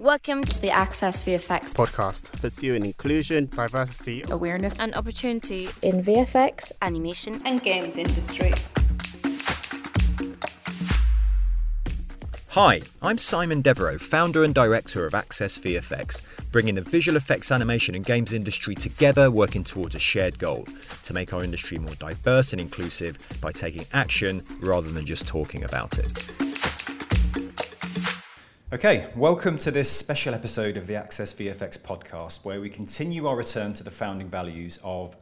Welcome to the Access VFX podcast, pursuing inclusion, diversity, awareness, and opportunity in VFX, animation, and games industries. Hi, I'm Simon Devereux, founder and director of Access VFX, bringing the visual effects animation and games industry together, working towards a shared goal to make our industry more diverse and inclusive by taking action rather than just talking about it. Okay, welcome to this special episode of the Access VFX podcast, where we continue our return to the founding values of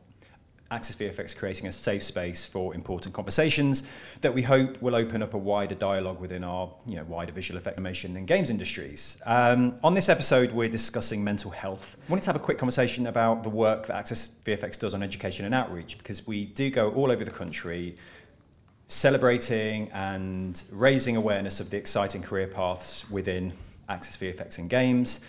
Access VFX creating a safe space for important conversations that we hope will open up a wider dialogue within our you know, wider visual effect animation and games industries. Um, on this episode, we're discussing mental health. I wanted to have a quick conversation about the work that Access VFX does on education and outreach because we do go all over the country celebrating and raising awareness of the exciting career paths within Access VFX and games.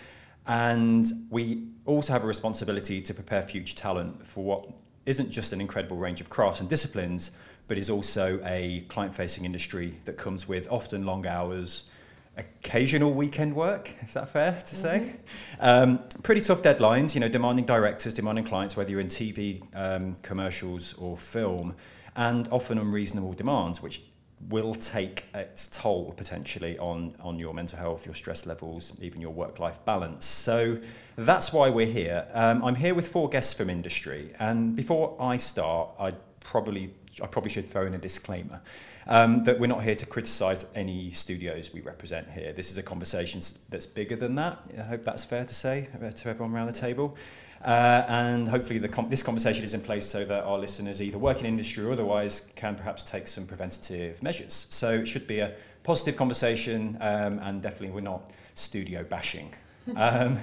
And we also have a responsibility to prepare future talent for what isn't just an incredible range of crafts and disciplines, but is also a client facing industry that comes with often long hours, occasional weekend work. Is that fair to say? Mm-hmm. Um, pretty tough deadlines, you know, demanding directors, demanding clients, whether you're in TV, um, commercials, or film, and often unreasonable demands, which will take its toll potentially on, on your mental health, your stress levels, even your work life balance. So that's why we're here. Um, I'm here with four guests from industry, and before I start, I probably I probably should throw in a disclaimer um, that we're not here to criticise any studios we represent here. This is a conversation that's bigger than that. I hope that's fair to say uh, to everyone around the table. Uh, and hopefully com- this conversation is in place so that our listeners either work in industry or otherwise can perhaps take some preventative measures. So it should be a positive conversation um, and definitely we're not studio bashing. um,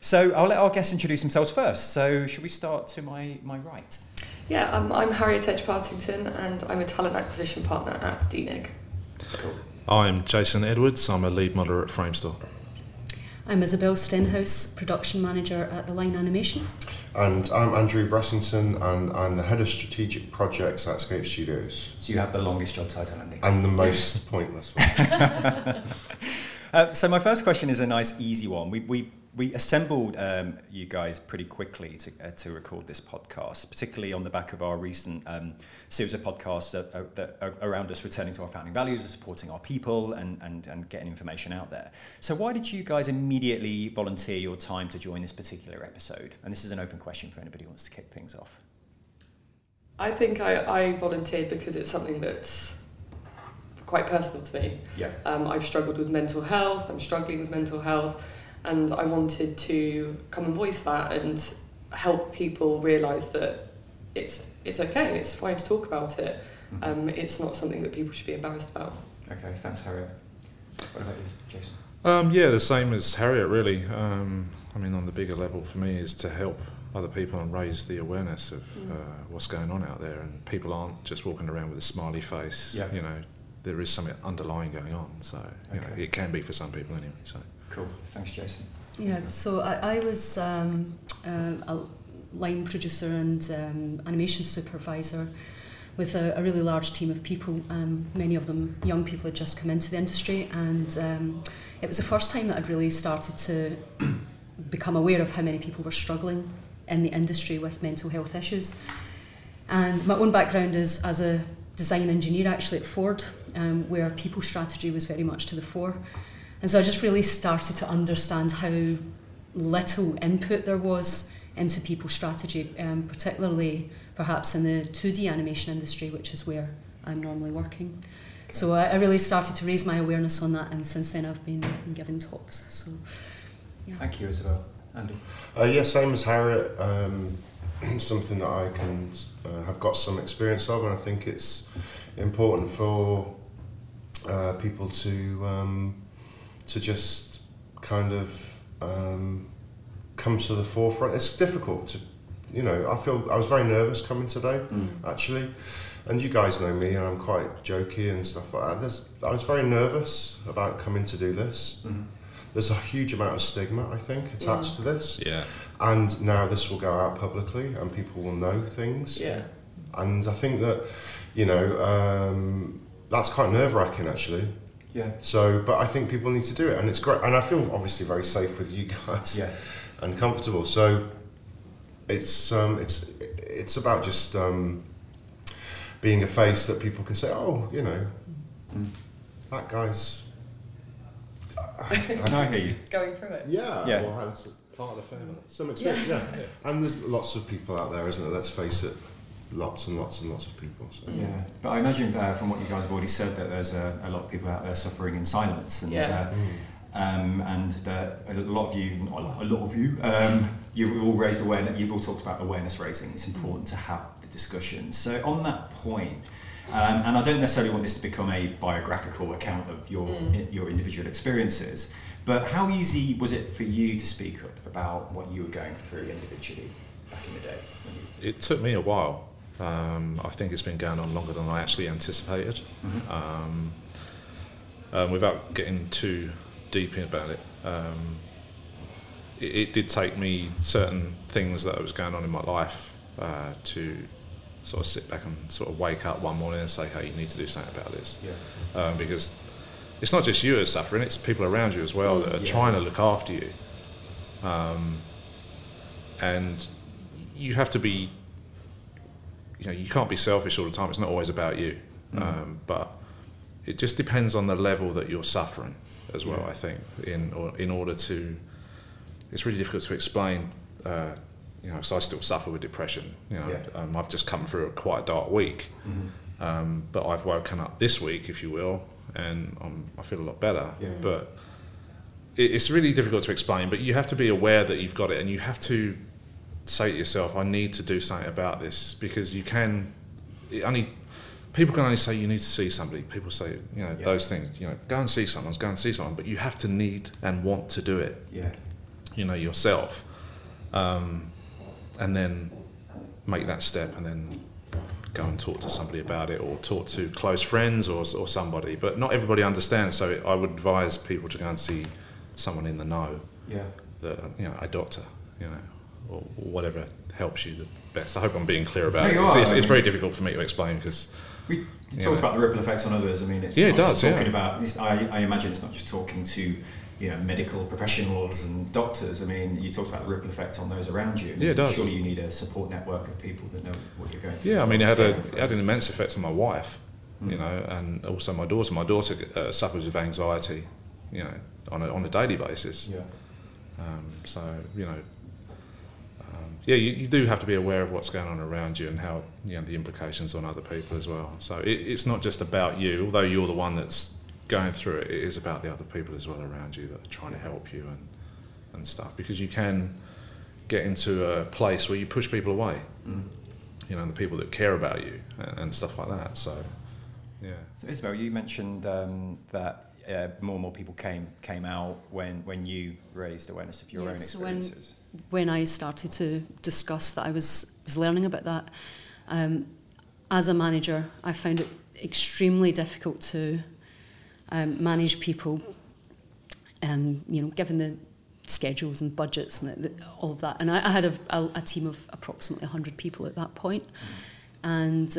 so I'll let our guests introduce themselves first. So should we start to my, my right? Yeah, um, I'm Harriet Edge Partington and I'm a talent acquisition partner at DNEG. Cool. I'm Jason Edwards. I'm a lead modeler at Framestore. I'm Isobel Stenhouse, production manager at The Line Animation. And I'm Andrew Brassington, and I'm the head of strategic projects at Escape Studios. So you have the longest job title, Andy. And the most pointless one. uh, so my first question is a nice, easy one. We, we we assembled um, you guys pretty quickly to, uh, to record this podcast, particularly on the back of our recent um, series of podcasts that, uh, that are around us returning to our founding values of supporting our people and, and, and getting information out there. So, why did you guys immediately volunteer your time to join this particular episode? And this is an open question for anybody who wants to kick things off. I think I, I volunteered because it's something that's quite personal to me. Yeah. Um, I've struggled with mental health, I'm struggling with mental health and I wanted to come and voice that and help people realise that it's it's okay, it's fine to talk about it. Mm-hmm. Um, it's not something that people should be embarrassed about. Okay, thanks, Harriet. What about you, Jason? Um, yeah, the same as Harriet, really. Um, I mean, on the bigger level for me is to help other people and raise the awareness of mm. uh, what's going on out there, and people aren't just walking around with a smiley face. Yeah. You know, there is something underlying going on. So you okay. know, it can be for some people anyway. So. Cool. Thanks, Jason. Yeah, so I, I was um, uh, a line producer and um, animation supervisor with a, a, really large team of people. Um, many of them young people had just come into the industry, and um, it was the first time that I'd really started to become aware of how many people were struggling in the industry with mental health issues. And my own background is as a design engineer actually at Ford, um, where people strategy was very much to the fore. And so I just really started to understand how little input there was into people's strategy, um, particularly perhaps in the 2D animation industry, which is where I'm normally working. So I, I really started to raise my awareness on that, and since then I've been, been giving talks. So, yeah. Thank you, Isobel. Andy? Uh, yeah, same as Harriet. Um, something that I can uh, have got some experience of, and I think it's important for uh, people to um, to just kind of um, come to the forefront. It's difficult to, you know, I feel I was very nervous coming today, mm. actually. And you guys know me, and I'm quite jokey and stuff like that. There's, I was very nervous about coming to do this. Mm. There's a huge amount of stigma, I think, attached yeah. to this. Yeah. And now this will go out publicly, and people will know things. Yeah. And I think that, you know, um, that's quite nerve wracking, actually Yeah. So, but I think people need to do it, and it's great. And I feel obviously very safe with you guys Yeah. and comfortable. So, it's um, it's it's about just um, being a face that people can say, oh, you know, Mm. that guy's. No, I hear you. Going through it. Yeah, Yeah. Or has part of the family. Some experience, yeah. And there's lots of people out there, isn't it? Let's face it, lots and lots and lots of people. So. Yeah, but I imagine uh, from what you guys have already said that there's a, a lot of people out there suffering in silence, and Yeah. uh, um, and that a lot of you, not a lot, of you, um, you've all raised awareness. You've all talked about awareness raising. It's important to have the discussion. So on that point, um, and I don't necessarily want this to become a biographical account of your i- your individual experiences, but how easy was it for you to speak up about what you were going through individually back in the day? It took me a while. Um, I think it's been going on longer than I actually anticipated. Mm-hmm. Um, um, without getting too deep in about it, um, it, it did take me certain things that was going on in my life uh, to sort of sit back and sort of wake up one morning and say, "Hey, you need to do something about this," Yeah. um, because it's not just you that's suffering; it's people around you as well that are Yeah. trying to look after you. Um, and you have to be you know you can't be selfish all the time it's not always about you Mm. um, but it just depends on the level that you're suffering as well Yeah. I think in or in order to it's really difficult to explain uh, you know so I still suffer with depression you know Yeah. um, I've just come through a quite a dark week Mhm. um, but I've woken up this week if you will and I'm, I feel a lot better Yeah. but it, it's really difficult to explain but you have to be aware that you've got it and you have to say to yourself, I need to do something about this because you can it only people can only say you need to see somebody. People say, you know, Yeah. those things, you know, go and see someone, go and see someone, but you have to need and want to do it, Yeah. you know, yourself. Um, and then make that step and then go and talk to somebody about it or talk to close friends or, or somebody. But not everybody understands, so I would advise people to go and see someone in the know Yeah. that you know a doctor, you know, or whatever helps you the best. I hope I'm being clear about No, it. you It's, it's, it's very difficult for me to explain because We Yeah. talked about the ripple effects on others. I mean, it's Yeah, it does, yeah. talking about. I, I imagine it's not just talking to you know medical professionals and doctors. I mean, you talked about the ripple effect on those around you. Yeah, it does. Surely you need a support network of people that know what you're going through. yeah, I mean it had a it had an immense effect on my wife, you Mm. know, and also my daughter. My daughter uh, suffers with anxiety, you know, on a on a daily basis. Yeah. Um, so you know, yeah, you, you do have to be aware of what's going on around you and how you know the implications on other people as well. So it, it's not just about you, although you're the one that's going through it. It is about the other people as well around you that are trying to help you and and stuff because you can get into a place where you push people away. Mm. You know, the people that care about you and, and stuff like that. So yeah. So Isobel, you mentioned um, that uh, more and more people came came out when when you raised awareness of your own Yes, when- experiences. when I started to discuss that I was was learning about that, um, as a manager, I found it extremely difficult to um, manage people. Um, you know, given the schedules and budgets and the, the, all of that, and I, I had a, a, a team of approximately hundred people at that point, and.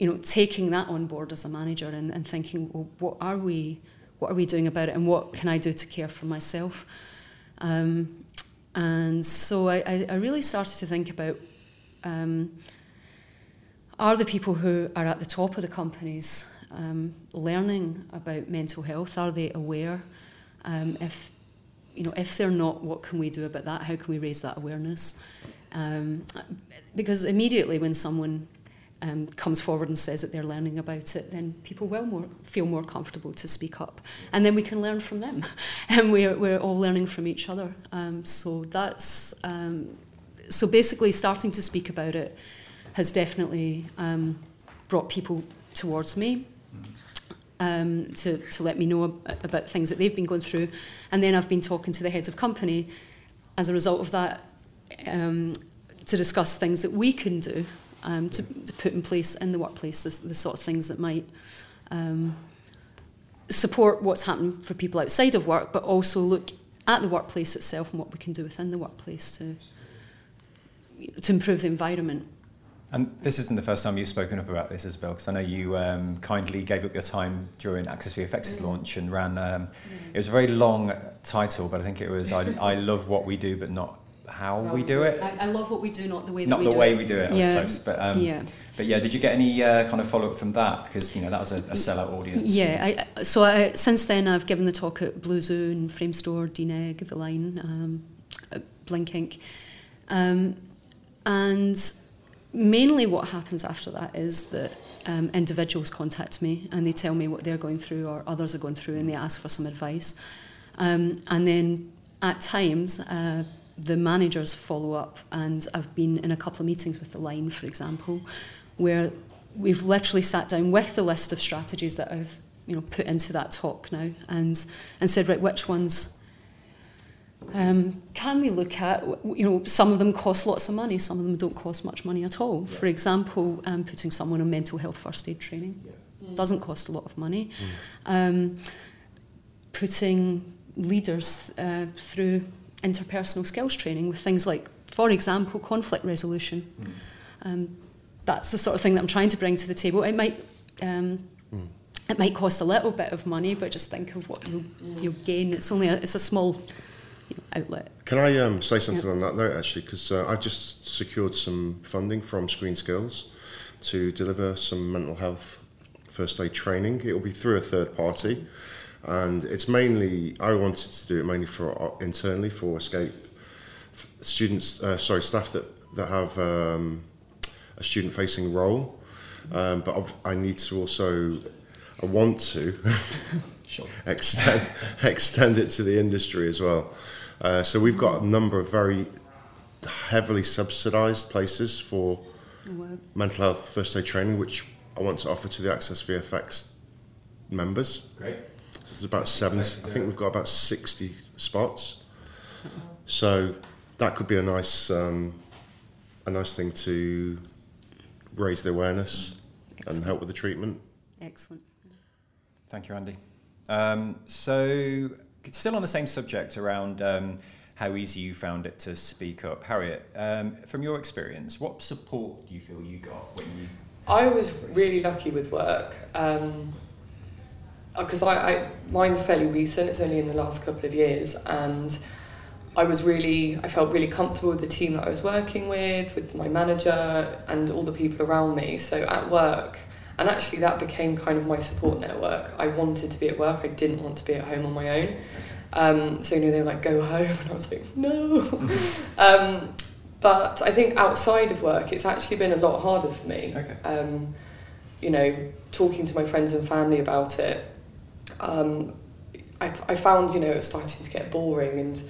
You know, taking that on board as a manager and, and thinking, well, what are we, what are we doing about it, and what can I do to care for myself? Um, and so I, I, I really started to think about um, are the people who are at the top of the companies um, learning about mental health? Are they aware? Um, if you know, if they're not, what can we do about that? How can we raise that awareness? Um, because immediately when someone um, comes forward and says that they're learning about it, then people will more, feel more comfortable to speak up. And then we can learn from them. and we're, we're all learning from each other. Um, so that's, um, so basically starting to speak about it has definitely um, brought people towards me. Um, to, to let me know ab- about things that they've been going through. And then I've been talking to the heads of company as a result of that um, to discuss things that we can do um, to, to put in place in the workplace, the, the sort of things that might um, support what's happening for people outside of work, but also look at the workplace itself and what we can do within the workplace to, to improve the environment. And this isn't the first time you've spoken up about this, Isobel, because I know you um, kindly gave up your time during Access VFX's mm. launch and ran. Um, mm. It was a very long title, but I think it was I, I love what we do, but not how we do it. I, I love what we do, not the way. Not we the do way it. we do it. I yeah. was close, but um, yeah. But yeah, did you get any uh, kind of follow up from that? Because you know that was a, a sellout audience. Yeah. I, so I, since then, I've given the talk at Blue Zoo Framestore, DNEG, The Line, um, Blink Ink. Um, and mainly what happens after that is that um, individuals contact me and they tell me what they're going through or others are going through and they ask for some advice. Um, and then at times, uh, the managers follow up and I've been in a couple of meetings with the line, for example, where we've literally sat down with the list of strategies that I've you know, put into that talk now and, and said, right, which ones um, can we look at, you know, some of them cost lots of money, some of them don't cost much money at all. Yeah. For example, um, putting someone on mental health first aid training yeah. mm. doesn't cost a lot of money. Mm. Um, putting leaders uh, through interpersonal skills training with things like, for example, conflict resolution. Mm. Um, that's the sort of thing that I'm trying to bring to the table. It might um, mm. it might cost a little bit of money, but just think of what you'll, you'll gain. It's only a, it's a small outlet. Can I um, say something on that note actually? Because uh, I've just secured some funding from ScreenSkills to deliver some mental health first aid training. It will be through a third party, and it's mainly I wanted to do it mainly for uh, internally for escape students. Uh, sorry, staff that that have um, a student facing role, um, but I've, I need to also I want to. extend extend it to the industry as well. Uh, so we've got a number of very heavily subsidised places for mental health first aid training, which I want to offer to the Access VFX members. Great. So there's about seven. I think we've got about sixty spots. So that could be a nice, um, a nice thing to raise the awareness Excellent. and help with the treatment. Excellent. Thank you, Andy. Um, so still on the same subject around um, how easy you found it to speak up. Harriet, um, from your experience, what support do you feel you got when you? I was really lucky with work because um, I, I mine's fairly recent. It's only in the last couple of years, and I was really I felt really comfortable with the team that I was working with, with my manager, and all the people around me. So at work. And actually, that became kind of my support network. I wanted to be at work. I didn't want to be at home on my own. Um, so you know they were like go home, and I was like no. um, but I think outside of work, it's actually been a lot harder for me. Okay. Um, you know, talking to my friends and family about it, um, I, I found you know it starting to get boring, and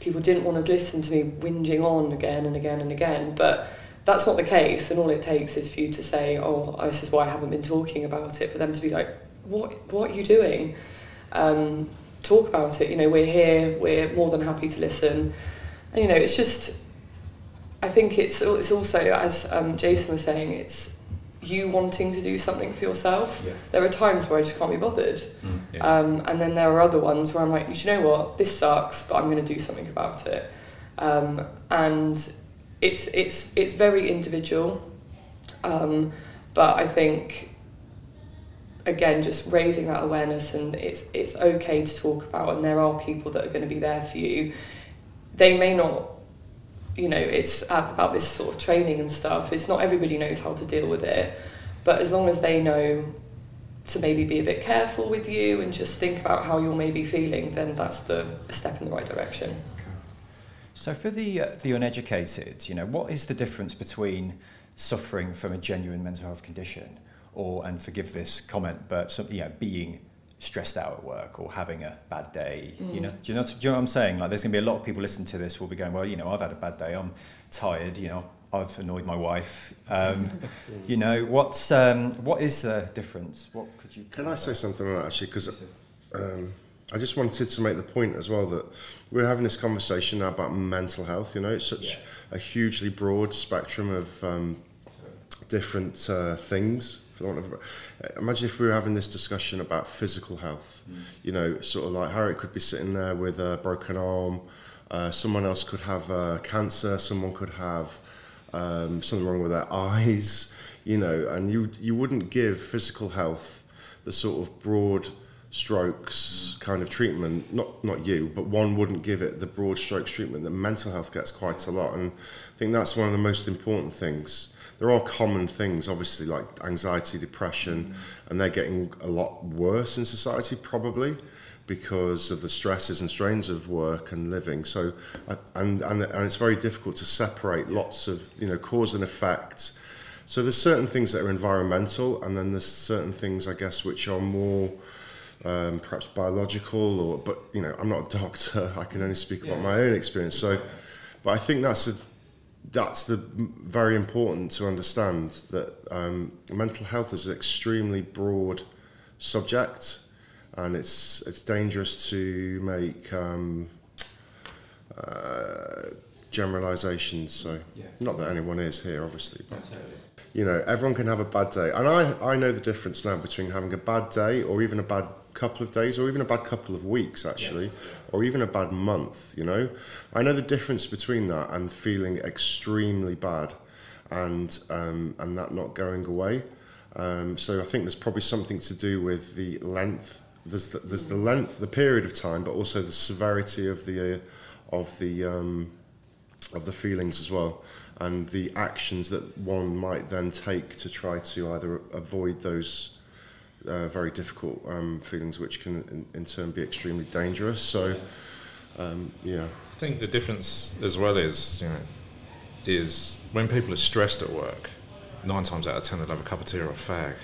people didn't want to listen to me whinging on again and again and again. But that's not the case, and all it takes is for you to say, "Oh, this is why I haven't been talking about it." For them to be like, "What? What are you doing?" Um, talk about it. You know, we're here. We're more than happy to listen. And you know, it's just. I think it's it's also as um, Jason was saying, it's you wanting to do something for yourself. Yeah. There are times where I just can't be bothered, mm, yeah. um, and then there are other ones where I'm like, you know what, this sucks, but I'm going to do something about it. Um, and it's it's it's very individual, um, but I think again just raising that awareness and it's it's okay to talk about and there are people that are going to be there for you. They may not you know it's about this sort of training and stuff it's not everybody knows how to deal with it. But as long as they know to maybe be a bit careful with you and just think about how you're maybe feeling then that's the step in the right direction. So for the uh, the uneducated, you know, what is the difference between suffering from a genuine mental health condition, or and forgive this comment, but some, you know, being stressed out at work or having a bad day. Mm. You know, do you know, do you know what I'm saying? Like, there's going to be a lot of people listening to this will be going, well, you know, I've had a bad day. I'm tired. You know, I've annoyed my wife. Um, you know, what's um, what is the difference? What could you? Can I say something on that actually? Because um, I just wanted to make the point as well that we're having this conversation now about mental health. You know, it's such yeah. a hugely broad spectrum of um, different uh, things. Imagine if we were having this discussion about physical health. Mm. You know, sort of like Harriet could be sitting there with a broken arm. Uh, someone else could have uh, cancer. Someone could have um, something wrong with their eyes, you know, and you you wouldn't give physical health the sort of broad strokes kind of treatment. Not not you, but one wouldn't give it the broad strokes treatment that mental health gets quite a lot, and I think that's one of the most important things. There are common things, obviously, like anxiety, depression, and they're getting a lot worse in society, probably because of the stresses and strains of work and living. So, and, and, and it's very difficult to separate lots of, you know, cause and effect. So there's certain things that are environmental, and then there's certain things, I guess, which are more um, perhaps biological, or but you know, I'm not a doctor. I can only speak about my own experience. So, but I think that's a, that's the very important to understand that um, mental health is an extremely broad subject and it's it's dangerous to make um, uh, generalizations. So, Yeah. not that anyone is here, obviously, but you know, everyone can have a bad day, and I I know the difference now between having a bad day or even a bad couple of days or even a bad couple of weeks actually or even a bad month you know? I know the difference between that and feeling extremely bad and um, and that not going away. Um, so i think there's probably something to do with the length there's the, there's the length the period of time but also the severity of the uh, of the um, of the feelings as well and the actions that one might then take to try to either avoid those uh, very difficult um, feelings which can in, in turn be extremely dangerous so um, yeah I think the difference as well is, you know, is when people are stressed at work, nine times out of ten they'll have a cup of tea or a fag.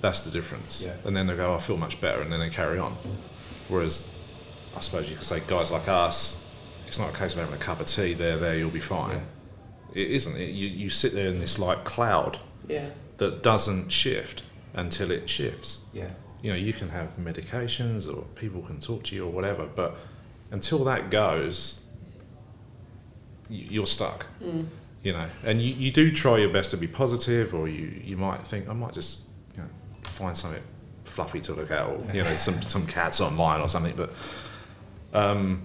That's the difference. Yeah. And then they go, oh, I feel much better, and then they carry on. Whereas, I suppose you could say guys like us, it's not a case of having a cup of tea. There, there, you'll be fine. It isn't. It, you you sit there in this like cloud Yeah. that doesn't shift until it shifts Yeah. you know, you can have medications or people can talk to you or whatever, but until that goes, you're stuck. You know, and you, you do try your best to be positive, or you, you might think I might just you know find something fluffy to look at, or you know some some cats online or something. But um,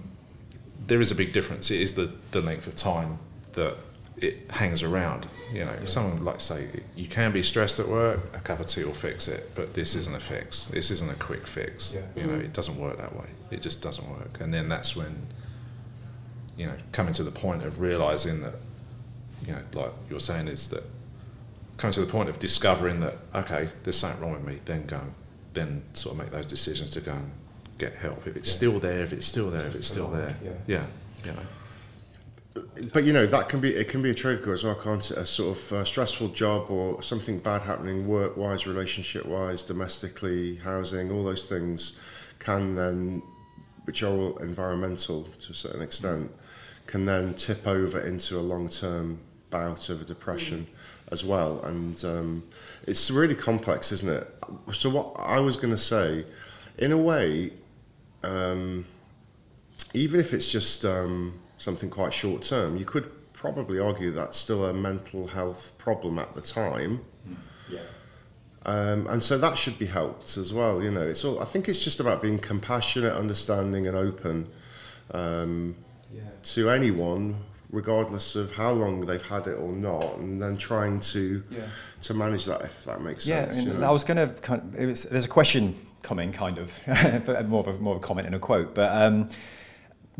there is a big difference. It is the the length of time that it hangs around. You know, someone like say you can be stressed at work. A cup of tea will fix it, but this isn't a fix. This isn't a quick fix. Yeah. You know, it doesn't work that way. It just doesn't work. And then that's when you know coming to the point of realizing that you know, like you're saying, is that coming to the point of discovering that okay, there's something wrong with me. Then go, and, then sort of make those decisions to go and get help. If it's Yeah. still there, if it's still there, if it's still there, yeah. yeah, you know. But you know that can be it can be a trigger as well can't it? A sort of uh, stressful job or something bad happening work wise relationship wise domestically housing all those things can then which are all environmental to a certain extent can then tip over into a long term bout of a depression as well. And um, it's really complex isn't it? So what I was going to say in a way um, even if it's just um, something quite short term, you could probably argue that's still a mental health problem at the time. Yeah. Um, and so that should be helped as well. You know, it's all. I think it's just about being compassionate, understanding, and open um, Yeah. to anyone, regardless of how long they've had it or not, and then trying to Yeah. to manage that if that makes Yeah, sense. I, mean. I was going to kind of, there's a question coming, kind of, but more of a more of a comment and a quote. But um,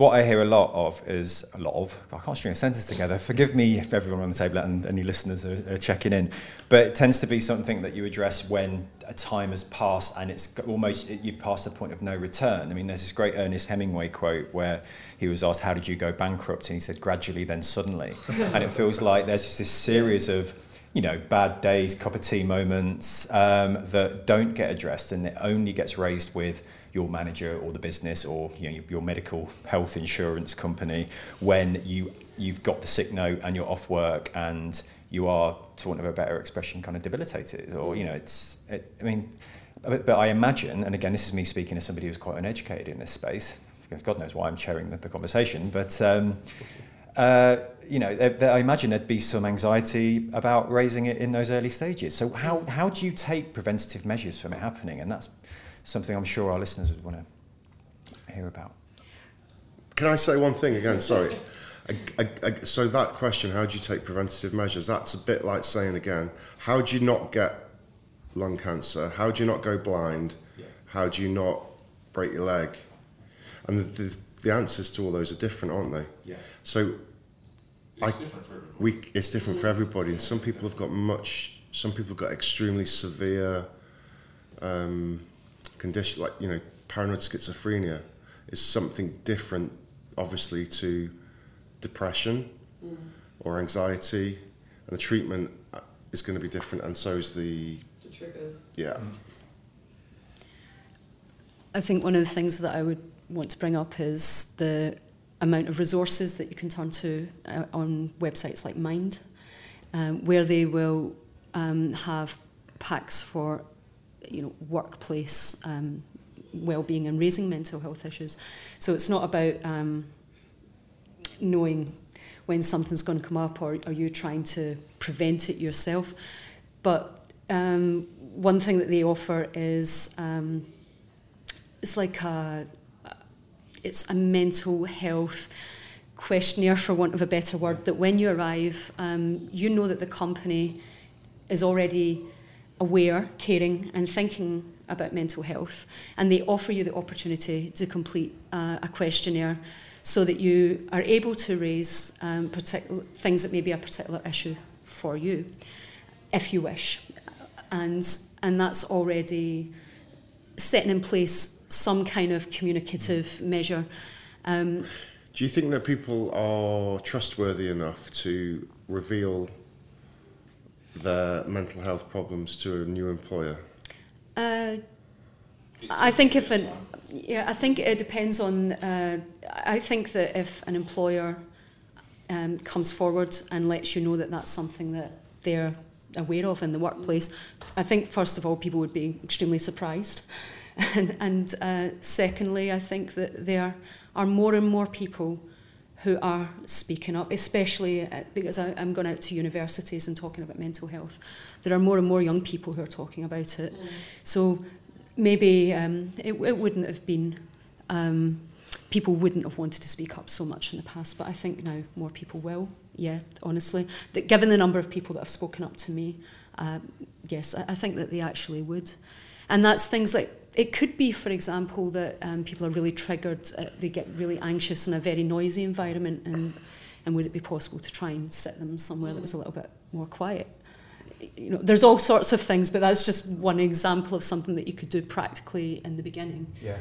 what I hear a lot of is a lot of. I can't string a sentence together. Forgive me if everyone on the table and any listeners are, are checking in, but it tends to be something that you address when a time has passed and it's almost you've passed the point of no return. I mean, there's this great Ernest Hemingway quote where he was asked, "How did you go bankrupt?" and he said, "Gradually, then suddenly." and it feels like there's just this series of you know, bad days, cup of tea moments um, that don't get addressed, and it only gets raised with your manager or the business or you know, your medical health insurance company when you you've got the sick note and you're off work and you are, to want of a better expression, kind of debilitated, or you know, it's. It, I mean, but, but I imagine, and again, this is me speaking as somebody who's quite uneducated in this space. Because God knows why I'm chairing the, the conversation, but. Um, uh, you know, I imagine there'd be some anxiety about raising it in those early stages. So how, how do you take preventative measures from it happening? And that's something I'm sure our listeners would want to hear about. Can I say one thing again? Sorry. I, I, I, so that question, how do you take preventative measures? That's a bit like saying again, how do you not get lung cancer? How do you not go blind? Yeah. How do you not break your leg? And the, the, the answers to all those are different, aren't they? Yeah. So It's I- different for everybody. we, it's different for everybody, and some people have got much. Some people have got extremely severe um, condition, like you know, paranoid schizophrenia is something different, obviously, to depression or anxiety, and the treatment uh, is going to be different, and so is the The triggers. yeah. I think one of the things that I would want to bring up is the amount of resources that you can turn to uh, on websites like Mind, um, where they will um, have packs for, you know, workplace um, well-being and raising mental health issues. So it's not about um, knowing when something's going to come up or are you trying to prevent it yourself. But um, one thing that they offer is um, it's like a it's a mental health questionnaire for want of a better word that when you arrive um, you know that the company is already aware caring and thinking about mental health and they offer you the opportunity to complete uh, a questionnaire so that you are able to raise um, things that may be a particular issue for you if you wish and and that's already setting in place some kind of communicative measure. Um, Do you think that people are trustworthy enough to reveal their mental health problems to a new employer? uh, I think if an yeah, I think it depends on. Uh, I think that if an employer um, comes forward and lets you know that that's something that they're aware of in the workplace, I think first of all people would be extremely surprised, and, and uh, secondly, I think that there are more and more people who are speaking up, especially uh, because I, I'm going out to universities and talking about mental health. There are more and more young people who are talking about it. So maybe um, it, it wouldn't have been, um, people wouldn't have wanted to speak up so much in the past, but I think now more people will, yeah, honestly. That given the number of people that have spoken up to me, uh, yes, I, I think that they actually would. And that's things like, it could be, for example, that um, people are really triggered, uh, they get really anxious in a very noisy environment, and, and would it be possible to try and sit them somewhere that was a little bit more quiet? you know, there's all sorts of things, but that's just one example of something that you could do practically in the beginning. Yeah.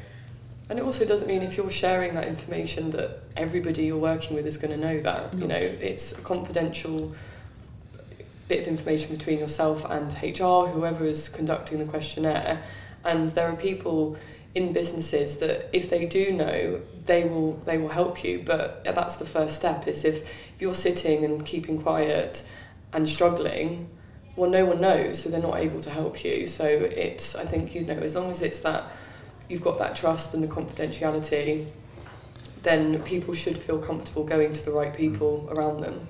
And it also doesn't mean if you're sharing that information that everybody you're working with is going to know that. You know, it's a confidential bit of information between yourself and HR, whoever is conducting the questionnaire. And there are people in businesses that if they do know, they will they will help you. But that's the first step. Is if if you're sitting and keeping quiet and struggling, well, no one knows, so they're not able to help you. So it's I think you know as long as it's that you've got that trust and the confidentiality, then people should feel comfortable going to the right people around them.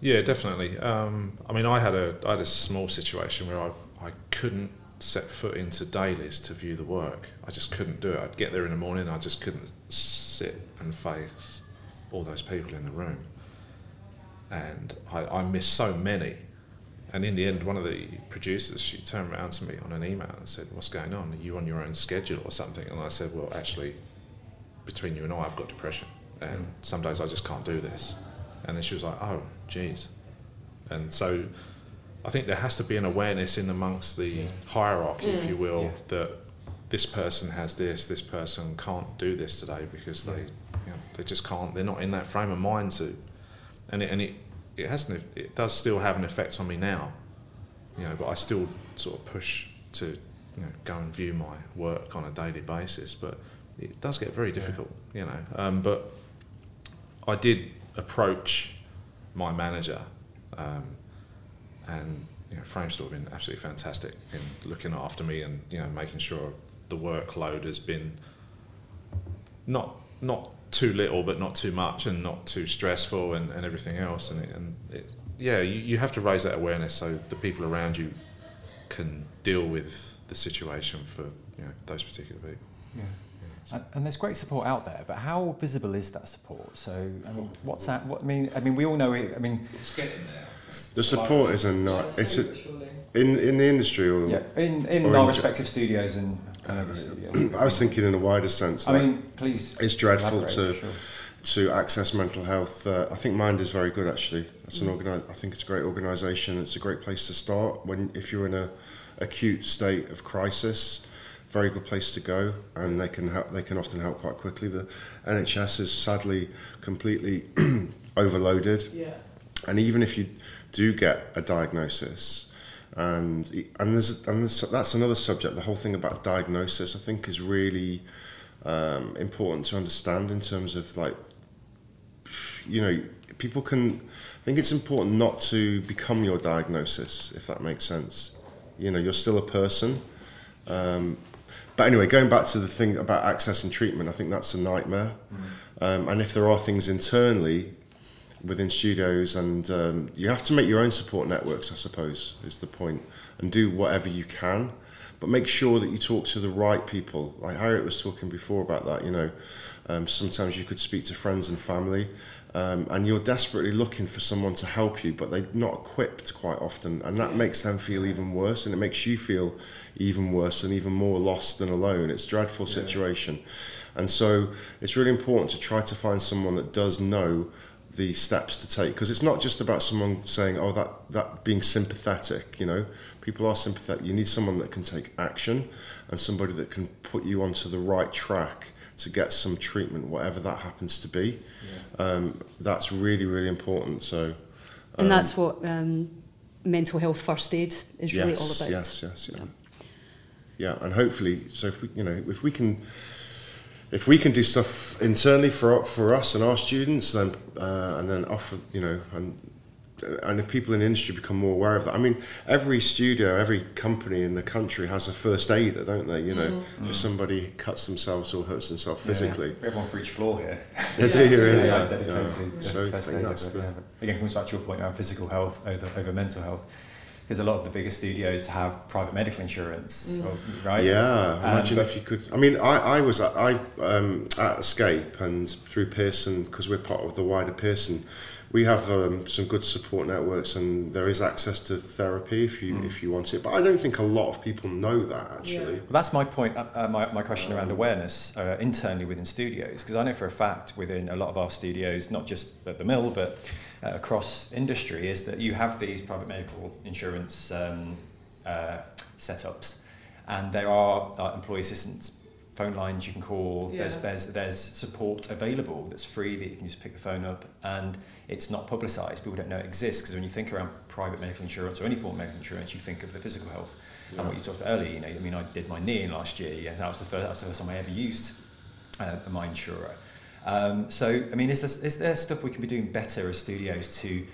Yeah, definitely. Um, I mean, I had a I had a small situation where I, I couldn't set foot into dailies to view the work. I just couldn't do it. I'd get there in the morning, I just couldn't sit and face all those people in the room. And I, I missed so many. And in the end, one of the producers, she turned around to me on an email and said, What's going on? Are you on your own schedule or something? And I said, Well, actually, between you and I, I've got depression. And mm. some days I just can't do this. And then she was like, oh, geez. And so I think there has to be an awareness in amongst the hierarchy, if you will, Yeah. that this person has this, this person can't do this today because they, you know, they just can't, they're not in that frame of mind to. And it, and it, it has an, it does still have an effect on me now, you know, but I still sort of push to, you know, go and view my work on a daily basis, but it does get very difficult, you know. Um, but I did approach my manager, um, and you know, Framestore have been absolutely fantastic in looking after me and you know making sure the workload has been not not too little, but not too much, and not too stressful, and, and everything else. And, it, and it, yeah, you, you have to raise that awareness so the people around you can deal with the situation for you know those particular people. Yeah. And, and there's great support out there, but how visible is that support? So, I mean, what's that? What I mean, I mean, we all know it. I mean, It's getting there. The support is a not. It's a, in in the industry. Or, yeah, in in Or our in- respective studios and, and other studios. I was thinking in a wider sense. I like, mean, please. it's dreadful to sure. to access mental health. Uh, I think Mind is very good actually. It's an organi- I think it's a great organisation. It's a great place to start when if you're in a acute state of crisis. Very good place to go, and they can help. They can often help quite quickly. The NHS is sadly completely overloaded Yeah. and even if you do get a diagnosis and and there's and there's, that's another subject the whole thing about diagnosis i think is really um, important to understand in terms of like you know people can i think it's important not to become your diagnosis if that makes sense you know you're still a person um, but anyway going back to the thing about access and treatment i think that's a nightmare. Um, and if there are things internally within studios and um, you have to make your own support networks i suppose is the point and do whatever you can. But make sure that you talk to the right people. Like harriet was talking before about that you know um, sometimes you could speak to friends and family um, and you're desperately looking for someone to help you but they're not equipped quite often and that makes them feel even worse and it makes you feel even worse and even more lost and alone. It's a dreadful situation. And so it's really important to try to find someone that does know the steps to take because it's not just about someone saying oh that that being sympathetic you know? People are sympathetic. You need someone that can take action and somebody that can put you onto the right track to get some treatment whatever that happens to be um, that's really really important so And um, that's what um, mental health first aid is really all about. Yes, yes, yeah. yeah. and hopefully, so if we, you know, if we can, if we can do stuff internally for for us and our students, then uh, and then offer, you know, and and if people in the industry become more aware of that, I mean, every studio, every company in the country has a first aider, don't they? You know, if somebody cuts themselves or hurts themselves physically, We have one for each floor here. they do you really. Yeah, Yeah, dedicated. yeah. So I think aid, that's the. yeah. Again, comes back to your point around physical health over, over mental health. Because a lot of the bigger studios have private medical insurance, or- right? Yeah, Um, imagine if you could. I mean, I, I was at, I um, at Escape and through Pearson because we're part of the wider Pearson. We have um, some good support networks and there is access to therapy if you if you want it. But I don't think a lot of people know that actually. Well, that's my point, uh, uh, my, my question around awareness uh, internally within studios, because I know for a fact within a lot of our studios, not just at the mill, but uh, across industry, is that you have these private medical insurance um, uh, setups, and there are uh, employee assistance phone lines you can call. There's, there's there's support available that's free that you can just pick the phone up, and it's not publicised. People don't know it exists because when you think around private medical insurance or any form of medical insurance, you think of the physical health. And what you talked about earlier, you know, I mean, I did my knee in last year. Yeah, that was the first, that was the first time I ever used uh, my insurer. Um, so, I mean, is there, is there stuff we can be doing better as studios to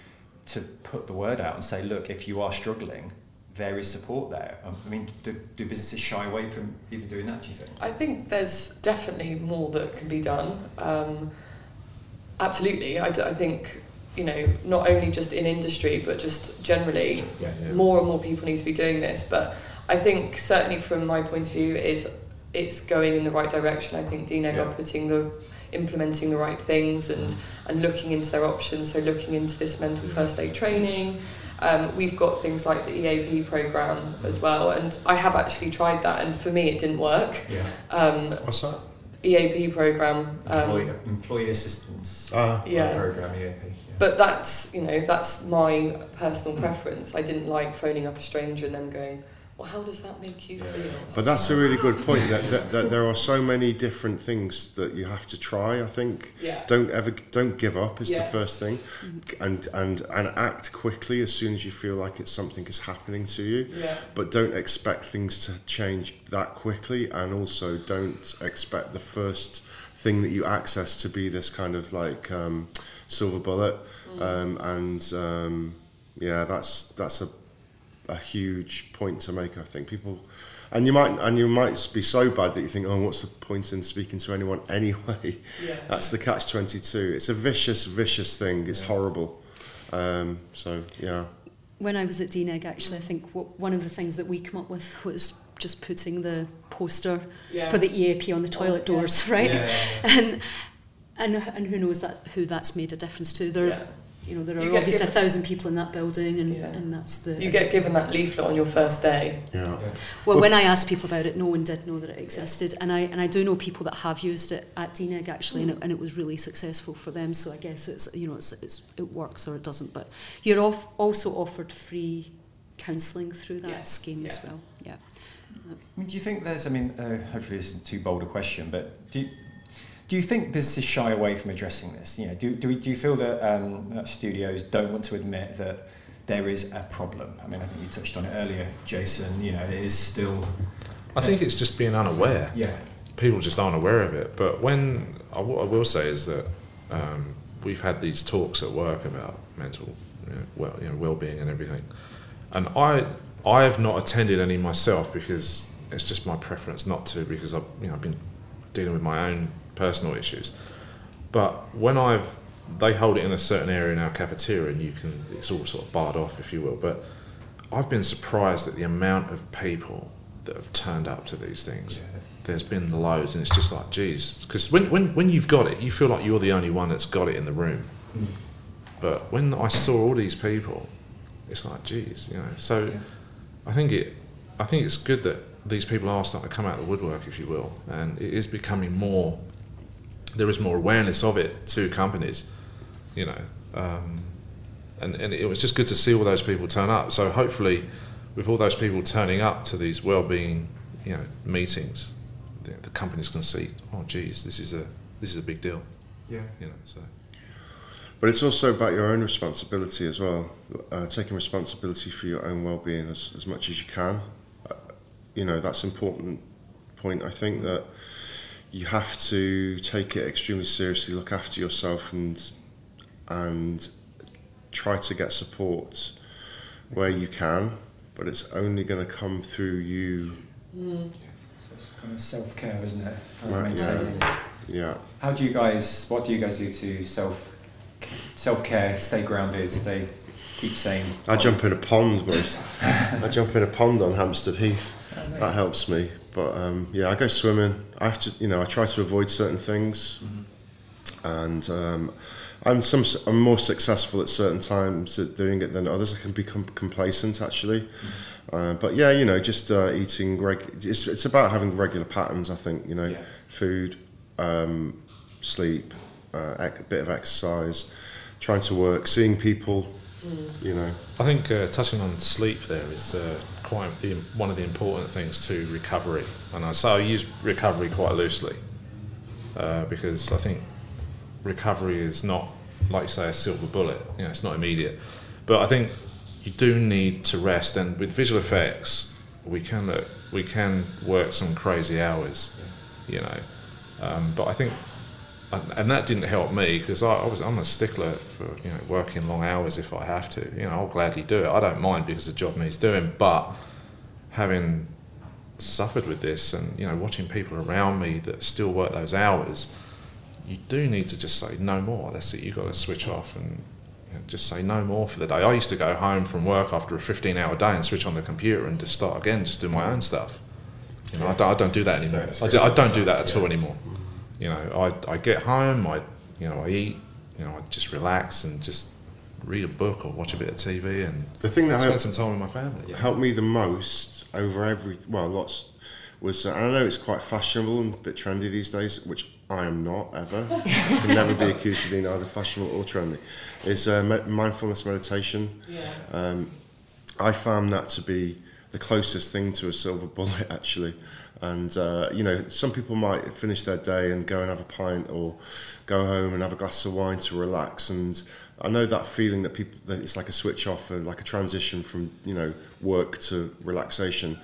to put the word out and say, look, if you are struggling, there is support there. Um, I mean, do, do businesses shy away from even doing that? Do you think? I think there's definitely more that can be done. Um, absolutely, I, d- I think you know not only just in industry but just generally, Yeah, yeah. more and more people need to be doing this. But I think certainly from my point of view is it's going in the right direction. I think DNEG Yeah. are putting the implementing the right things and and looking into their options. So looking into this mental first aid training. Um, we've got things like the EAP program as well, and I have actually tried that, and for me it didn't work. Yeah. Um, What's that? EAP program. Employee, Um, employee assistance Ah, yeah. program, EAP. Yeah. but that's you know that's my personal Mm. preference. I didn't like phoning up a stranger and them going, "Well, how does that make you feel?" But that's a really good point. That, that, that there are so many different things that you have to try. I think yeah. don't ever don't give up is the first thing, and and and act quickly as soon as you feel like it's something is happening to you. Yeah. But don't expect things to change that quickly, and also don't expect the first thing that you access to be this kind of like um, silver bullet. Um, and um, yeah, that's that's a a huge point to make. I think people, and you might and you might be so bad that you think, oh, what's the point in speaking to anyone anyway? Yeah. That's the catch twenty two. It's a vicious, vicious thing. It's horrible. Um, so yeah, When I was at DNEG, actually, I think what, one of the things that we come up with was just putting the poster Yeah. for the EAP on the toilet yeah. doors, right? Yeah. And and and who knows that who that's made a difference to? There, Yeah. You know, there are get obviously a thousand people in that building, and Yeah. and that's the. You get given that leaflet on your first day. Yeah. well, when I asked people about it, no one did know that it existed, and I and I do know people that have used it at DNEG actually, and, it, and it was really successful for them. So I guess it's you know it's, it's it works or it doesn't. But you're off, also offered free counselling through that Yes, scheme as well. Yeah. I mean, do you think there's, I mean, uh, hopefully this isn't too bold a question, but do you, do you think businesses shy away from addressing this? You know, do, do, we, do you feel that, um, that studios don't want to admit that there is a problem? I mean, I think you touched on it earlier, Jason, you know, it is still, I think it's just being unaware. yeah, people just aren't aware of it. But when I, what I will say is that um, we've had these talks at work about mental you know, well, you know, well-being and everything, and I I have not attended any myself because it's just my preference not to because I've you know I've been dealing with my own personal issues. But when I've they hold it in a certain area in our cafeteria and you can it's all sort of barred off if you will. But I've been surprised at the amount of people that have turned up to these things there's been loads, and it's just like, geez, because when, when, when you've got it, you feel like you're the only one that's got it in the room. Hmm. But when I saw all these people, it's like, geez, you know. So Yeah. I think it, I think it's good that these people are starting to come out of the woodwork, if you will, and it is becoming more. There is more awareness of it to companies, you know, um, and and it was just good to see all those people turn up. So hopefully, with all those people turning up to these well-being, you know, meetings, the, the companies can see, oh, geez, this is a this is a big deal, yeah. you know. So But it's also about your own responsibility as well, uh, taking responsibility for your own well-being as, as much as you can. Uh, you know, that's an important point. I think that you have to take it extremely seriously, look after yourself, and and try to get support where you can. But it's only going to come through you. Mm. So it's kind of self-care, isn't it? Right, Maintaining- Yeah. How do you guys, what do you guys do to self, self-care, stay grounded, stay, keep sane? I jump in a pond most. I jump in a pond on Hampstead Heath. That helps me. But um, yeah, I go swimming. I have to, you know, I try to avoid certain things, and um, I'm some. I'm more successful at certain times at doing it than others. I can become complacent actually. Uh, but yeah, you know, just uh, eating. Reg- it's, it's about having regular patterns. I think you know, Yeah. food, um, sleep, uh, ec- a bit of exercise, trying to work, seeing people. You know. I think uh, touching on sleep there is quite the, one of the important things to recovery, and I so I use recovery quite loosely uh, because I think recovery is not like you say a silver bullet. You know, it's not immediate, but I think you do need to rest. And with visual effects, we can look, we can work some crazy hours, you know. Um, but I think, and, and that didn't help me because I, I was I'm a stickler for you know working long hours if I have to. You know, I'll gladly do it. I don't mind because the job needs doing. But having suffered with this and you know watching people around me that still work those hours, you do need to just say no more. That's it. You've got to switch off and you know, just say no more for the day. I used to go home from work after a 15 hour day and switch on the computer and just start again, just do my own stuff. You know, I, don't, I don't do that anymore. I, do, I don't do that at Yeah. all anymore. You know, I, I get home, I you know, I eat, you know, I just relax and just read a book or watch a bit of TV and The thing that spend helped, some time with my family. helped me the most over every well, lots was uh, and I know it's quite fashionable and a bit trendy these days, which I am not ever. I can never be accused of being either fashionable or trendy. Is uh, me- mindfulness meditation. Yeah. Um, I found that to be the closest thing to a silver bullet, actually. And uh, you know, some people might finish their day and go and have a pint, or go home and have a glass of wine to relax. And I know that feeling that people that it's like a switch off, and like a transition from you know work to relaxation.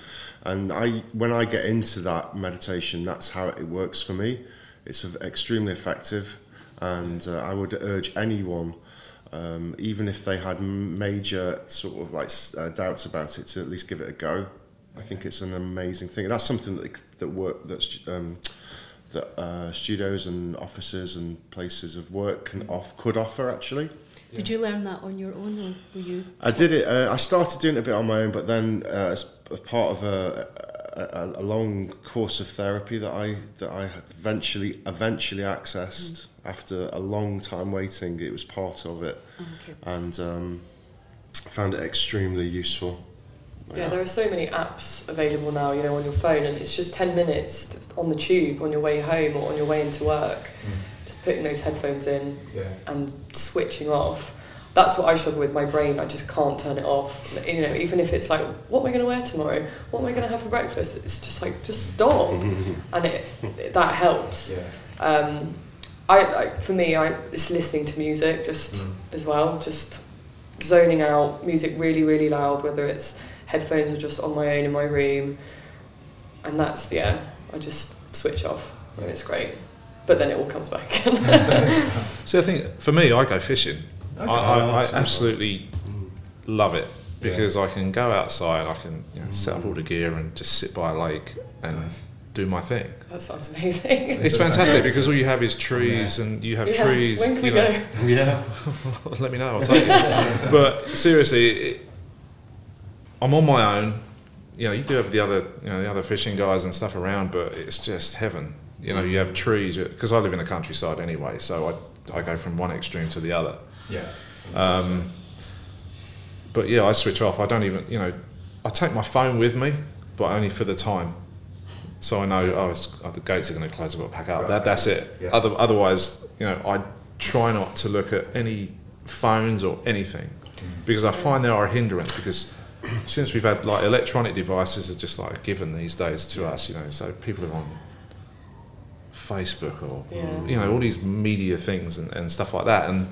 And I, when I get into that meditation, that's how it works for me. It's extremely effective, and uh, I would urge anyone um, even if they had major sort of like uh, doubts about it, to at least give it a go. I think it's an amazing thing, and that's something that that work that's um, that uh, studios and offices and places of work can off could offer actually. Did you learn that on your own, or were you? I did it. Uh, I started doing it a bit on my own, but then uh, as a part of a, a, a long course of therapy that I that I eventually eventually accessed after a long time waiting. It was part of it, Okay. and um, found it extremely useful. Yeah, there are so many apps available now, you know, on your phone, and it's just 10 minutes on the tube on your way home or on your way into work. Just putting those headphones in Yeah. and switching off. That's what I struggle with. My brain, I just can't turn it off. You know, even if it's like, what am I going to wear tomorrow? What am I going to have for breakfast? It's just like, just stop, and it, it that helps. Yeah. Um, I like for me, I it's listening to music just as well, just zoning out, music really really loud, whether it's headphones are just on my own in my room, and that's yeah, I just switch off and it's great, but then it all comes back. See, I think for me, I go fishing. Okay. I, I, I Awesome. absolutely love it Yeah. because I can go outside, I can you know, set up mm. all the gear and just sit by a lake and Nice. do my thing. that sounds amazing. It's fantastic because all you have is trees and you have Yeah, trees. When can you we know, go? Yeah. let me know, I'll take it. but seriously, it, I'm on my own. You know, you do have the other, you know, the other fishing guys and stuff around, but it's just heaven. You know, you have trees because I live in the countryside anyway, so I I go from one extreme to the other. Yeah. Um, but yeah, I switch off. I don't even, you know, I take my phone with me, but only for the time. So I know, oh, it's, oh the gates are going to close. I've got to pack up. Right. That, that's it. Yeah. Other, otherwise, you know, I try not to look at any phones or anything because I find they are a hindrance. Because since we've had like electronic devices are just like given these days to us, you know, so people are on Facebook or Yeah. you know all these media things and, and stuff like that and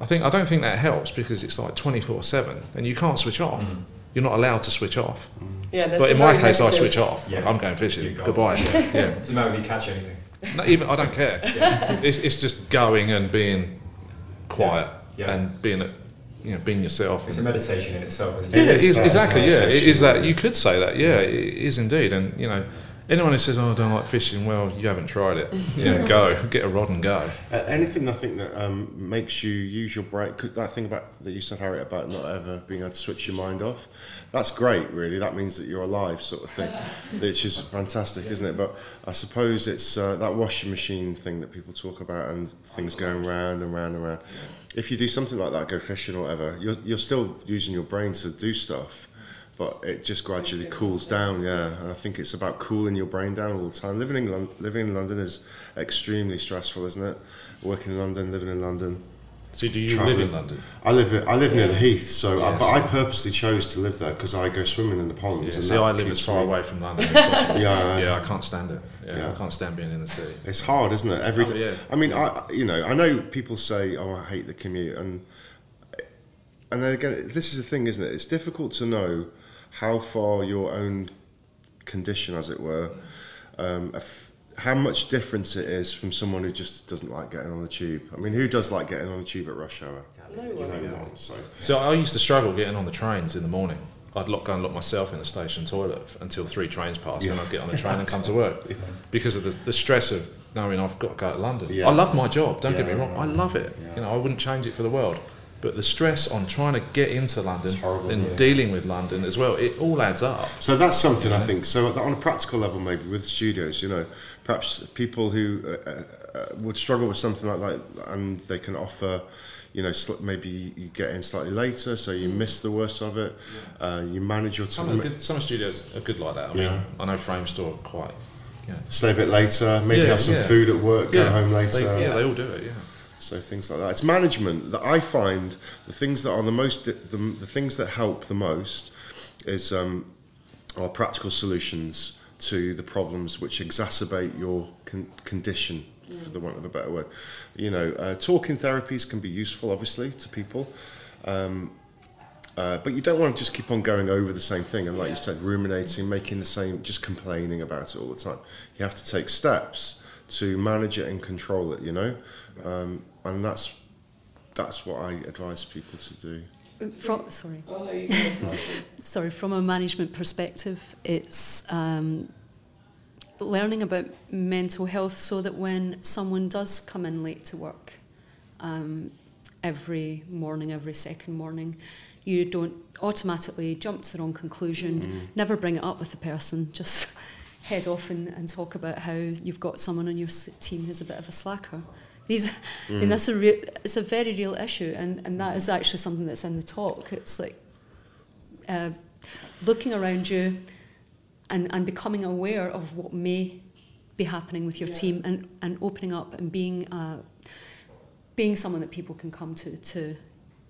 I think I don't think that helps because it's like 24/7 and you can't switch off. Mm. You're not allowed to switch off. Mm. Yeah, but in my very case I switch off. Yeah. I'm going fishing. You're goodbye. Yeah. Doesn't matter if you catch anything. Not even I don't care. It's, it's just going and being quiet Yeah. and being a, you know being yourself It's a meditation in itself, isn't yeah, it? it is, exactly. Yeah, it? it is that. You could say that. Yeah, it is indeed. And you know, anyone who says, "Oh, I don't like fishing," well, you haven't tried it. You know, go get a rod and go. Uh, anything I think that um, makes you use your brain, because that thing about that you said, Harriet, about not ever being able to switch your mind off, that's great, really. That means that you're alive, sort of thing, which is fantastic, isn't it? But I suppose it's uh, that washing machine thing that people talk about and things going round and round and round. If you do something like that, go fishing or whatever, you're, you're still using your brain to do stuff. But it just gradually cools down, yeah. And I think it's about cooling your brain down all the time. Living in Lon- living in London is extremely stressful, isn't it? Working in London, living in London. So, do you Travelling. live in London? I live in, I live near the Heath, so uh, I, but I purposely chose to live there because I go swimming in the ponds. Yeah. and See, I live as far me- away from London as possible. Yeah, yeah, I can't stand it. Yeah, Yeah. I can't stand being in the city. It's hard, isn't it? Every Oh, day. yeah. I mean, I you know I know people say, "Oh, I hate the commute," and and then again, this is the thing, isn't it? It's difficult to know how far your own condition, as it were, um, aff- how much difference it is from someone who just doesn't like getting on the tube. I mean, who does like getting on the tube at rush hour? No No one. one. So So I used to struggle getting on the trains in the morning. I'd lock, go and lock myself in the station toilet until three trains passed, and I'd get on the train and come to work because of the, the stress of knowing I've got to go to London. Yeah. I love my job. Don't get me Yeah. wrong. I love it. Yeah. You know, I wouldn't change it for the world. But the stress on trying to get into London horrible, and dealing with London as well, it all adds up. So that's something I think. So on a practical level, maybe with studios, you know, perhaps people who uh, uh, would struggle with something like that, and they can offer, you know, sl- maybe you get in slightly later, so you miss the worst of it. Uh, you manage your time. are good, some studios are good like that. I mean, Yeah. I know Framestore quite. Yeah, Stay a bit later. Maybe Yeah, have some yeah. food at work. Go home later. They, yeah, they all do it. Yeah. So things like that. It's management that I find the things that are the most the, the things that help the most is um, are practical solutions to the problems which exacerbate your con- condition, for the want of a better word. You know, uh, talking therapies can be useful, obviously, to people. Um, uh, but you don't want to just keep on going over the same thing and, like you said, ruminating, making the same, just complaining about it all the time. You have to take steps to manage it and control it. You know, um, and that's that's what I advise people to do. From, sorry. No, you can go. sorry, from a management perspective, it's um, learning about mental health so that when someone does come in late to work um, every morning, every second morning, you don't automatically jump to the wrong conclusion, Mm. never bring it up with the person, just head off and, and talk about how you've got someone on your team who's a bit of a slacker. These, Mm. and that's a re- it's a very real issue, and, and that is actually something that's in the talk. It's like uh, looking around you and, and becoming aware of what may be happening with your Yeah. team and, and opening up and being uh, being someone that people can come to to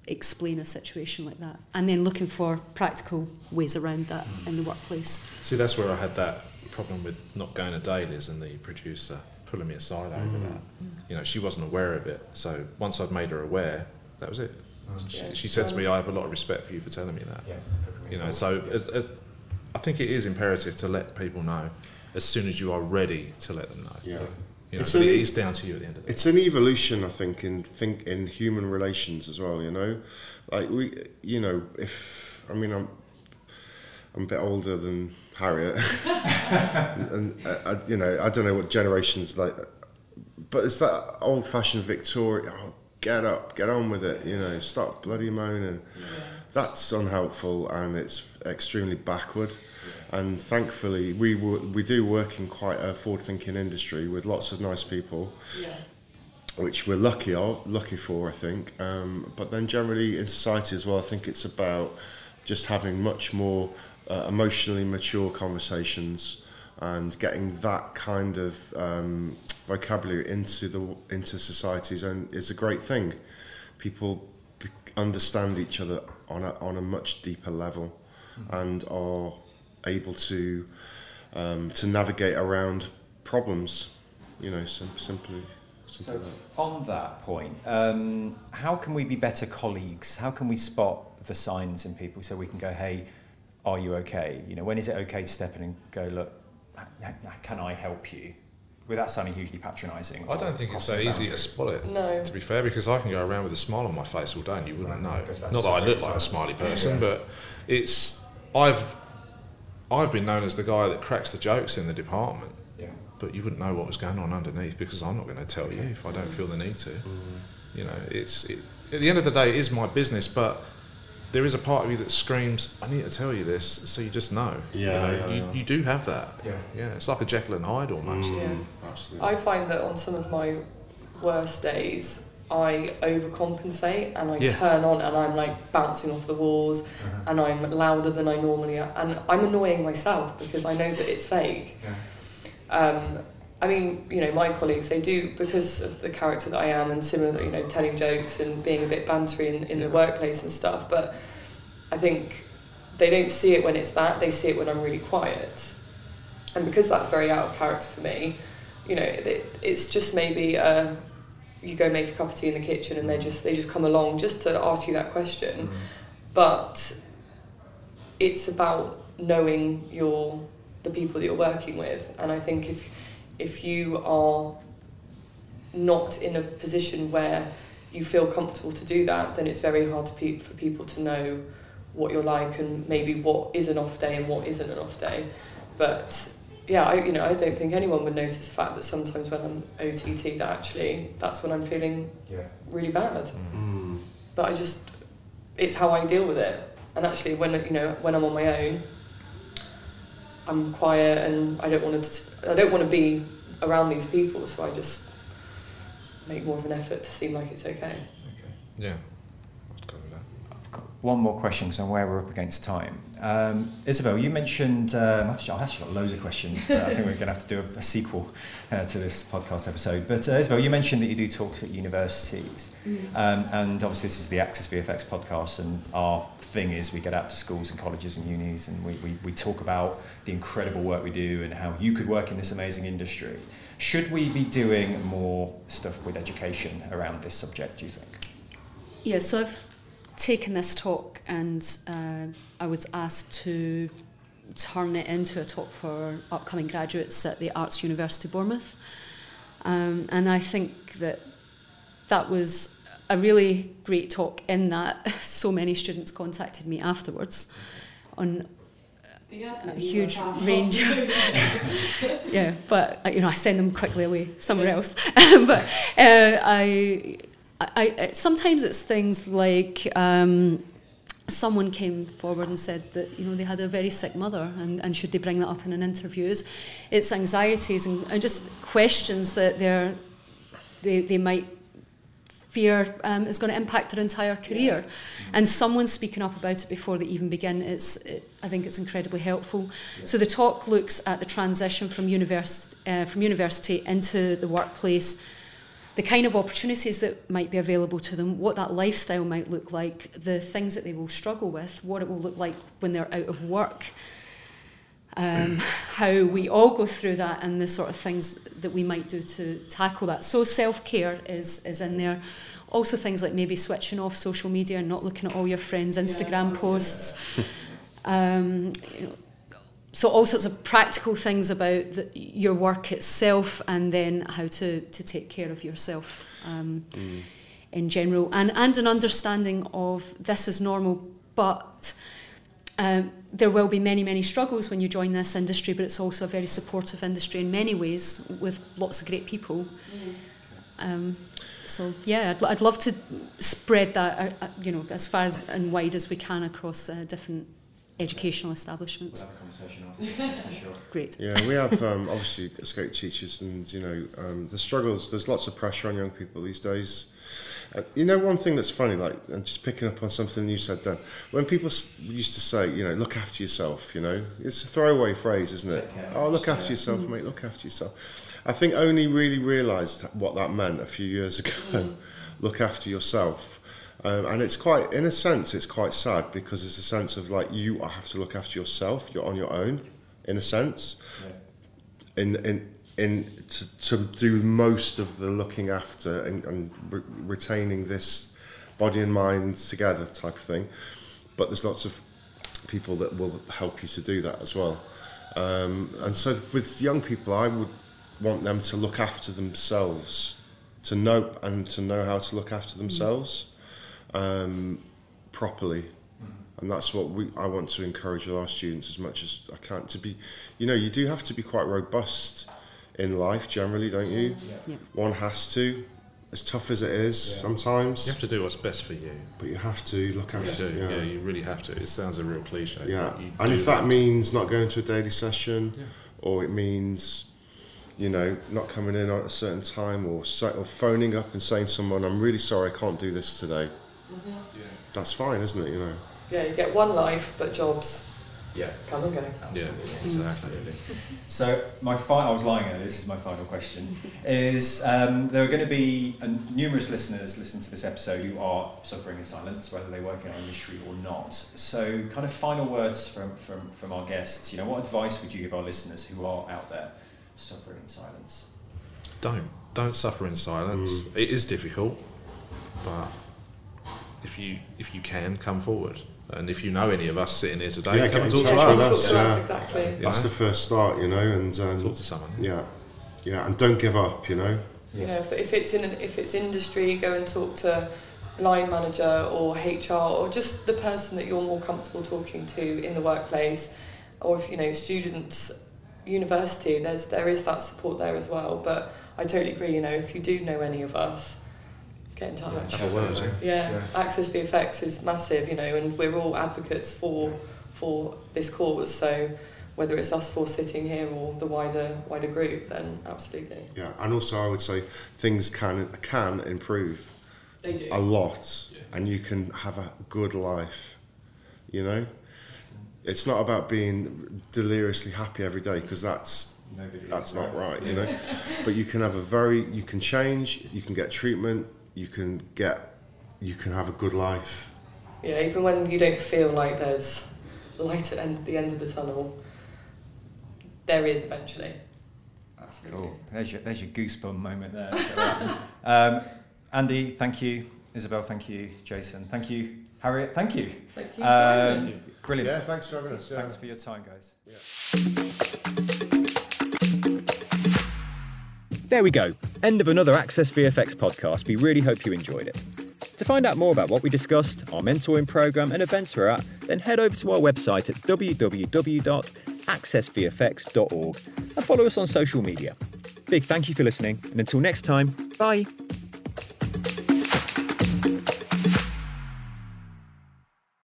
explain a situation like that and then looking for practical ways around that in the workplace See, that's where I had that problem with not going to dailies and the producer pulling me aside over mm. that. You know, she wasn't aware of it. So once I'd made her aware, that was it. She, Yeah. she said to me, I have a lot of respect for you for telling me that. Yeah, You know, forward. so as, as, I think it is imperative to let people know as soon as you are ready to let them know. Yeah. You know, It's but it only- is down to you at the end of the day. It's an evolution, I think, in think in human relations as well. You know, like we, you know, if I mean, I'm I'm a bit older than Harriet, and I, I, you know, I don't know what generations like, but it's that old-fashioned Victorian. Oh, get up, get on with it. You know, stop bloody moaning. That's unhelpful and it's extremely backward. And thankfully, we we do work in quite a forward-thinking industry with lots of nice people Yeah. which we're lucky of, lucky for, I think. Um, but then generally in society as well, I think it's about just having much more uh, emotionally mature conversations and getting that kind of um, vocabulary into the into societies and is a great thing. People understand each other on a, on a much deeper level and are able to um, to navigate around problems. You know, sim- simply. So, that. on that point, um, how can we be better colleagues? How can we spot the signs in people so we can go, hey, are you okay? You know, when is it okay to step in and go, look, h- h- can I help you? Without sounding hugely patronising. I don't think it's so easy to spot it. No. To be fair, because I can go around with a smile on my face all day and you wouldn't know. Not that I look like a smiley person, Yeah. but it's I've I've been known as the guy that cracks the jokes in the department, Yeah. but you wouldn't know what was going on underneath because I'm not going to tell you if I don't mm. feel the need to. Mm. You know, it's it, at the end of the day, it is my business, but there is a part of you that screams, "I need to tell you this," so you just know. Yeah, you, know, yeah, you, yeah. you do have that. Yeah. Yeah, it's like a Jekyll and Hyde almost. Yeah. Mm, absolutely. I find that on some of my worst days, I overcompensate and I Yeah. turn on and I'm like bouncing off the walls Uh-huh. and I'm louder than I normally am. And I'm annoying myself because I know that it's fake. Um, I mean, you know, my colleagues, they do, because of the character that I am and similar, you know, telling jokes and being a bit bantery in, in the workplace and stuff, but I think they don't see it when it's that, they see it when I'm really quiet. And because that's very out of character for me, you know, it, it's just maybe uh, you go make a cup of tea in the kitchen and they just they just come along just to ask you that question. But it's about knowing your the people that you're working with, and I think if if you are not in a position where you feel comfortable to do that, then it's very hard to pe- for people to know what you're like and maybe what is an off day and what isn't an off day. But yeah, I you know I don't think anyone would notice the fact that sometimes when I'm OTT, that actually that's when I'm feeling Yeah. really bad. Mm. But I just it's how I deal with it. And actually, when you know when I'm on my own, I'm quiet and I don't want to I don't want to be around these people, so I just make more of an effort to seem like it's okay. Okay. Yeah. I'd go with that. I've got one more question because I'm aware we're up against time. Um, Isobel, you mentioned, um, I've, actually, got loads of questions, but I think we're going to have to do a, a sequel uh, to this podcast episode. But uh, Isobel, you mentioned that you do talks at universities. Um, and obviously, this is the Access VFX podcast, and our thing is we get out to schools and colleges and unis and we, we, we talk about the incredible work we do and how you could work in this amazing industry. Should we be doing more stuff with education around this subject, do you think? Yeah, so I've taken this talk and uh, I was asked to turn it into a talk for upcoming graduates at the Arts University Bournemouth. Um, and I think that that was a really great talk in that so many students contacted me afterwards on a huge range. yeah, but uh, you know, I send them quickly away somewhere else. but uh, I, I, I, sometimes it's things like um, someone came forward and said that you know they had a very sick mother and, and should they bring that up in an interview? It's, it's anxieties and, and just questions that they're they, they might fear um, is going to impact their entire career. And someone speaking up about it before they even begin. It's it, I think it's incredibly helpful. So the talk looks at the transition from university uh, from university into the workplace the kind of opportunities that might be available to them, what that lifestyle might look like, the things that they will struggle with, what it will look like when they're out of work, um, how we all go through that, and the sort of things that we might do to tackle that. So self care is is in there. Also things like maybe switching off social media and not looking at all your friends' Instagram yeah, posts. Um, you know, so all sorts of practical things about the, your work itself and then how to, to take care of yourself um, mm. in general and, and an understanding of this is normal but um, there will be many many struggles when you join this industry but it's also a very supportive industry in many ways with lots of great people mm. um, so yeah I'd, I'd love to spread that uh, uh, you know as far as and wide as we can across uh, different educational establishments. sure. Great. Yeah, we have um, obviously escape teachers, and you know um, the struggles. There's lots of pressure on young people these days. Uh, you know, one thing that's funny, like, and just picking up on something you said then, when people used to say, you know, look after yourself, you know, it's a throwaway phrase, isn't it? Oh, look after yourself, mm. mate, look after yourself. I think only really realised what that meant a few years ago. Mm. look after yourself. Um, and it's quite, in a sense, it's quite sad because it's a sense of like you have to look after yourself. You're on your own, in a sense. Yeah. In in in to, to do most of the looking after and, and re- retaining this body and mind together type of thing. But there's lots of people that will help you to do that as well. Um, and so with young people, I would want them to look after themselves, to know and to know how to look after themselves um, properly. Mm-hmm. And that's what we, I want to encourage with our students as much as I can to be, you know, you do have to be quite robust in life generally, don't you? Yeah. Yeah. One has to, as tough as it is yeah. sometimes. You have to do what's best for you. But you have to look after. You yeah. yeah, you really have to. It sounds a real cliche. Yeah, and if that means not going to a daily session, or it means you know, not coming in at a certain time or, or phoning up and saying to someone, I'm really sorry, I can't do this today. Mm-hmm. Yeah. That's fine, isn't it? You know. Yeah, you get one life, but jobs. Yeah. Come and go. Absolutely. Yeah, exactly. so my final, I was lying earlier. This is my final question. Is um, there are going to be uh, numerous listeners listen to this episode who are suffering in silence, whether they work in our industry or not. So, kind of final words from from from our guests. You know, what advice would you give our listeners who are out there suffering in silence? Don't don't suffer in silence. Mm. It is difficult, but if you if you can come forward. And if you know any of us sitting here today, yeah, come and talk to us. Yeah. Exactly. You That's the first start, you know, and um, talk to someone. Yeah, yeah, and don't give up, you know. You know, if, if it's in an, if it's industry, go and talk to line manager or HR or just the person that you're more comfortable talking to in the workplace, or if you know students, university. There's there is that support there as well. But I totally agree. You know, if you do know any of us get in touch. Yeah, word, eh? yeah. yeah, Access VFX is massive, you know, and we're all advocates for for this cause. So whether it's us four sitting here or the wider wider group, then absolutely. Yeah, and also I would say things can can improve. They do. a lot, yeah. and you can have a good life. You know, it's not about being deliriously happy every day because that's Nobody that's not right, right you know. but you can have a very you can change, you can get treatment, you can get you can have a good life. Yeah, even when you don't feel like there's light at end, the end of the tunnel, there is eventually. Absolutely. Cool. There's your, there's your goosebump moment there. um, Andy, thank you. Isobel, thank you. Jason, thank you. Harriet, thank you. Thank you. Um, brilliant. Yeah, thanks for having us. Yeah. Thanks for your time, guys. Yeah. There we go. End of another Access VFX podcast. We really hope you enjoyed it. To find out more about what we discussed, our mentoring program, and events we're at, then head over to our website at www.accessvfx.org and follow us on social media. Big thank you for listening, and until next time, bye.